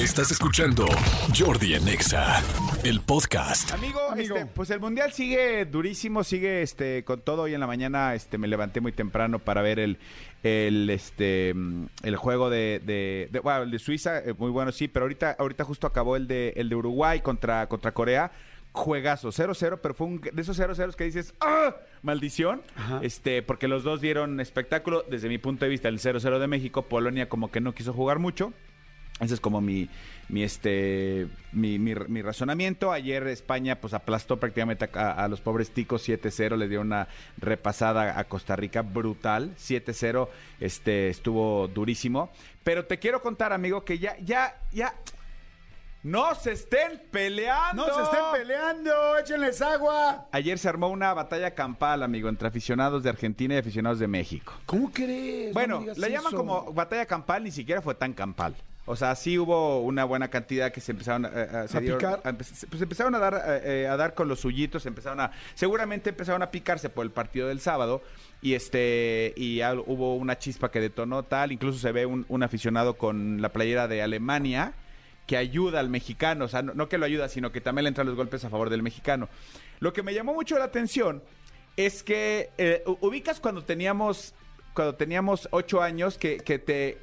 Estás escuchando Jordi en Exa, el podcast. Amigo, Amigo. este, pues el mundial sigue durísimo, sigue este con todo. Hoy en la mañana este me levanté muy temprano para ver el el este mm, el juego de, de, de- bueno, el de Suiza, eh, muy bueno sí, pero ahorita ahorita justo acabó el de el de Uruguay contra contra Corea. Juegazo, 0-0, pero fue un de esos 0-0 que dices, ¡ah! Maldición. Este, porque los dos dieron espectáculo. Desde mi punto de vista, el 0-0 de México, Polonia como que no quiso jugar mucho. Ese es como mi, mi este, mi, mi- mi razonamiento. Ayer España pues aplastó prácticamente a, a los pobres ticos 7-0, le dio una repasada a Costa Rica brutal. 7-0, este, estuvo durísimo. Pero te quiero contar, amigo, que ya, ya, ya, no se estén peleando. No se estén peleando, échenles agua. Ayer se armó una batalla campal, amigo, entre aficionados de Argentina y aficionados de México. ¿Cómo crees? Bueno, No la llaman como batalla campal, ni siquiera fue tan campal. O sea, sí hubo una buena cantidad que se empezaron eh, eh, se ¿A dieron- picar? a pues empezaron a dar eh, eh, a dar con los suyitos, empezaron a seguramente empezaron a picarse por el partido del sábado y este y ya hubo una chispa que detonó tal, incluso se ve un, un aficionado con la playera de Alemania que ayuda al mexicano, o sea, no, no que lo ayuda, sino que también le entran los golpes a favor del mexicano. Lo que me llamó mucho la atención es que eh, ubicas cuando teníamos cuando teníamos ocho años que, que te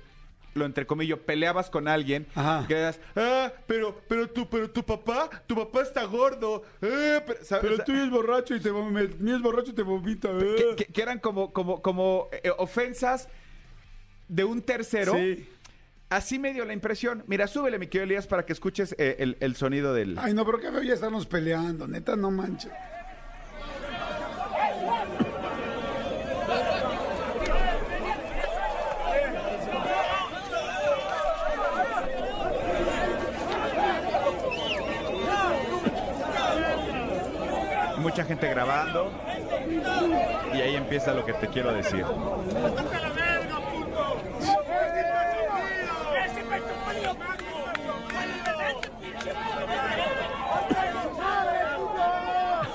lo entrecomillo peleabas con alguien Ajá. que eras ah pero pero tu pero tu papá tu papá está gordo eh", pero, tú es borracho y te es borracho y te vomita. que, eh. que- que eran como como como eh, ofensas de un tercero Sí. así me dio la impresión mira súbele mi querido Elías para que escuches eh, el, el sonido del Ay, no, pero qué feo ya estarnos peleando, neta, no manches. Gente grabando y ahí empieza lo que te quiero decir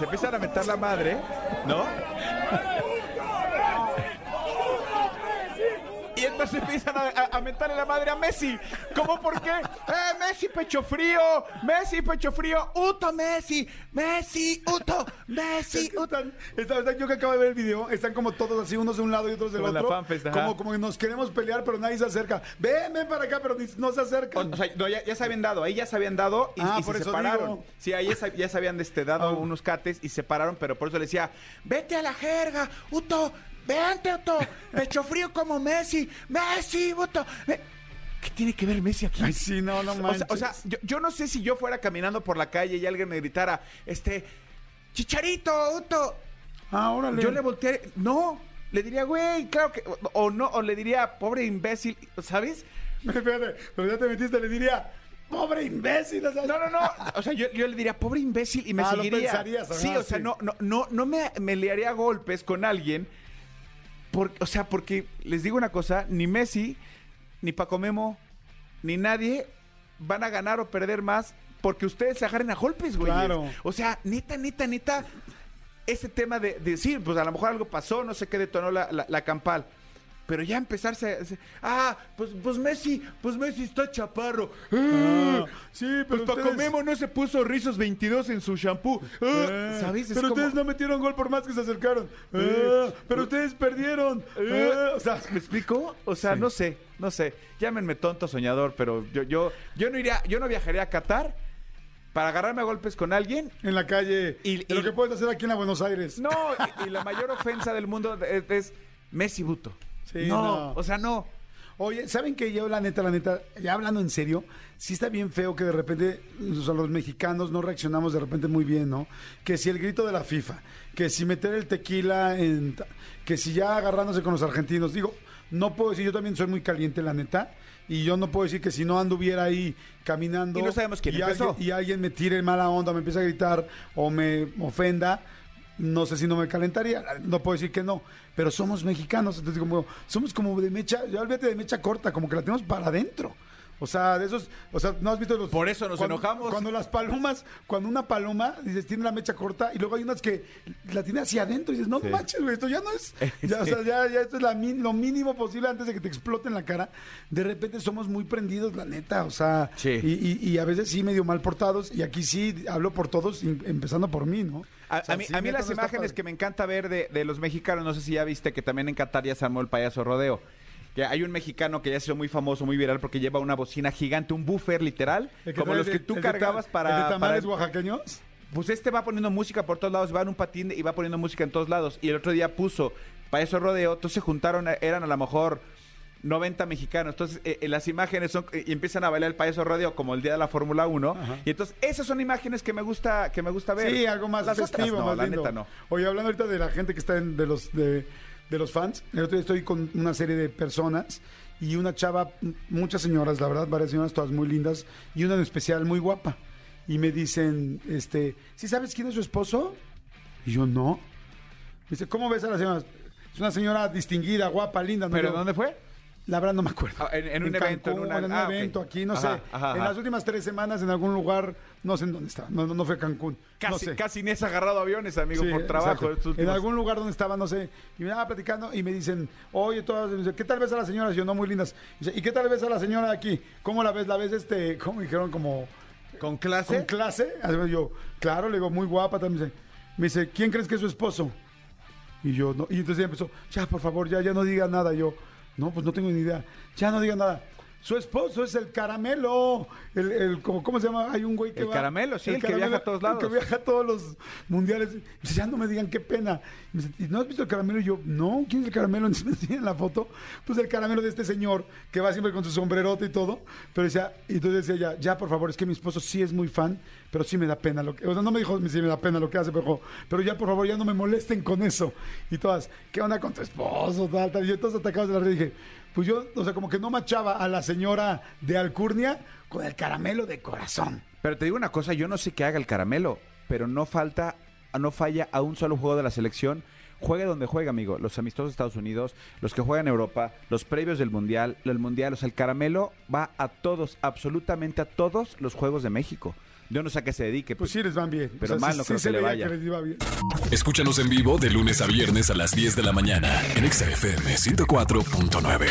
se empiezan a meter la madre, ¿no? Y entonces empiezan a, a, la madre a Messi. ¿Cómo por qué? ¡Eh, Messi, pecho frío! ¡Messi, pecho frío! ¡Uto, Messi! ¡Messi, Uto! ¡Messi, Uto! Están- yo que acabo de ver el video, están como todos así, unos de un lado y otros del Como en la otro. fanfest, como, como que nos queremos pelear, pero nadie se acerca. Ven, ven para acá, pero ni- no se O, acercan. o sea, no, ya, ya se habían dado, ahí ya se habían dado y, Ah, y por se eso separaron. digo. Sí, ahí ya se, ya se habían este, dado unos cates y se separaron, pero por eso le decía, vete a la jerga, Uto, vente, Uto, pecho frío como Messi, Messi, Uto. ¿Qué tiene que ver Messi aquí? Ay, sí, no, no O sea, manches. o sea, yo, yo no sé si yo fuera caminando por la calle y alguien me gritara, este, Chicharito, Uto. ah, órale. Yo le volteé, no, le diría, güey, claro que, o, no, o le diría, pobre imbécil, ¿sabes? Espérate, pero ya te metiste, le diría, pobre imbécil. o sea, No, no, no. O sea, yo, yo le diría, pobre imbécil, y me Ah, lo seguiría. pensarías, ajá, sí, o sea, sí. no, no, no, no me, me liaría a golpes con alguien. Por, o sea, porque les digo una cosa, ni Messi, ni Paco Memo, ni nadie van a ganar o perder más porque ustedes se agarren a golpes, güey. Claro. O sea, neta, neta, neta, ese tema de, de sí, pues a lo mejor algo pasó, no sé qué detonó la, la, la campal. Pero ya empezarse, a- ah, pues, pues Messi, pues Messi está chaparro. Ah, Ah, sí, pues pero Paco ustedes- Memo no se puso rizos 22 en su shampoo. Ah, Eh, ¿Sabes? Es pero como- ustedes no metieron gol por más que se acercaron. Eh, Eh, pero ustedes perdieron. O sea, ¿Me explico? O sea, Sí. no sé, no sé. Llámenme tonto soñador, pero yo, yo, yo no iría, yo no viajaría a Qatar para agarrarme a golpes con alguien. en la calle. Y- lo que puedes hacer aquí en la Buenos Aires. No, y, y la mayor ofensa del mundo es, es Messi Buto. Sí, no, no. o sea, no. Oye, ¿saben que yo, la neta, la neta, ya hablando en serio, sí está bien feo que de repente, o sea, los mexicanos no reaccionamos de repente muy bien, ¿no? Que si el grito de la FIFA, que si meter el tequila en. que si ya agarrándose con los argentinos. Digo, no puedo decir, yo también soy muy caliente, la neta. Y yo no puedo decir que si no anduviera ahí caminando. Y no sabemos quién y empezó. alguien, y alguien me tire mala onda, me empieza a gritar o me ofenda, no sé si no me calentaría, no puedo decir que no, pero somos mexicanos, entonces como somos como de mecha, ya olvídate de mecha corta, como que la tenemos para adentro. O sea, de esos, o sea, ¿no has visto los... Por eso nos cuando- enojamos. Cuando las palomas, cuando una paloma, dices, tiene la mecha corta y luego hay unas que la tiene hacia adentro y dices, no Sí. manches, güey, esto ya no es... Ya, O sea, ya, ya esto es la lo mínimo posible antes de que te explote en la cara. De repente somos muy prendidos, la neta, o sea, Sí. y, y- y a veces sí medio mal portados y aquí sí hablo por todos, in- empezando por mí, ¿no? A, O sea, a mí, sí, a mí las imágenes que me encanta ver de, de los mexicanos, no sé si ya viste que también en Qatar ya se armó el payaso rodeo. Que hay un mexicano que ya se hizo muy famoso, muy viral, porque lleva una bocina gigante, un buffer literal, como los que tú cargabas para... ¿El de para- tamales oaxaqueños? Pues este va poniendo música por todos lados, va en un patín y va poniendo música en todos lados. Y el otro día puso payaso rodeo, entonces se juntaron, eran a lo mejor 90 mexicanos. Entonces eh, eh, las imágenes son eh, y empiezan a bailar el payaso rodeo como el día de la Fórmula 1. Ajá. Y entonces esas son imágenes que me gusta que me gusta ver. Sí, algo más Las otras festivo, no, más la lindo. neta no. Oye, hablando ahorita de la gente que está en, de los de, de los fans, el otro día estoy con una serie de personas y una chava, muchas señoras, la verdad, varias señoras todas muy lindas y una en especial muy guapa. Y me dicen, este, ¿sí sabes quién es su esposo? Y yo no. Me dice, ¿cómo ves a la señora? Es una señora distinguida, guapa, linda. ¿no? ¿Pero dónde fue? La verdad no me acuerdo. Ah, en- en un evento, en Cancún, una- en un ah, evento aquí, no Ajá, sé. ajá, En ajá. las últimas tres semanas en algún lugar, no sé en dónde estaba. No, no, no fue Cancún. no Casi, sé. casi ni has agarrado aviones, amigo, Sí, por trabajo. estos En últimos- algún lugar donde estaba, no sé, y me estaba platicando y me dicen, oye, todas, ¿qué tal ves a las señoras? Yo, no, muy lindas. Y, dice, ¿y qué tal ves a la señora de aquí? ¿Cómo la ves? ¿La ves, este, cómo dijeron, como ¿Con clase? con clase? Yo, claro, le digo, muy guapa también. Me dice, me dice, ¿quién crees que es su esposo? Y yo, no. Y entonces ella empezó, ya, por favor, ya, ya no diga nada. Yo, no, pues no tengo ni idea. Ya no diga nada. Su esposo es el caramelo. El, el, ¿cómo, cómo se llama? Hay un güey que El va- Caramelo, sí, el que viaja a todos el lados. que viaja a todos los mundiales. Y dice, ya no me digan qué pena. Y me dice, ¿y no has visto el caramelo? Y yo, no, ¿quién es el caramelo? Entonces me enseñan la foto. Pues el caramelo de este señor que va siempre con su sombrerote y todo. Pero decía, y entonces decía ella, ya, por favor, es que mi esposo sí es muy fan, pero sí me da pena lo que. O sea, no me dijo si me da pena lo que hace, pero, pero ya, por favor, ya no me molesten con eso. Y todas, ¿qué onda con tu esposo? Tal, tal. Y yo todos atacados de la red dije, pues yo, o sea, como que no machaba a la señora de Alcurnia con el caramelo de corazón. Pero te digo una cosa, yo no sé qué haga el caramelo, pero no falta, no falla a un solo juego de la selección. Juegue donde juegue, amigo. Los amistosos de Estados Unidos, los que juegan en Europa, los previos del Mundial, el Mundial. O sea, el caramelo va a todos, absolutamente a todos los juegos de México. Yo no sé a qué se dedique. Pues sí les van bien. Pero mal sí- no sí creo se que le vaya. que les iba bien. Escúchanos en vivo de lunes a viernes a las 10 de la mañana en Exa FM 104.9.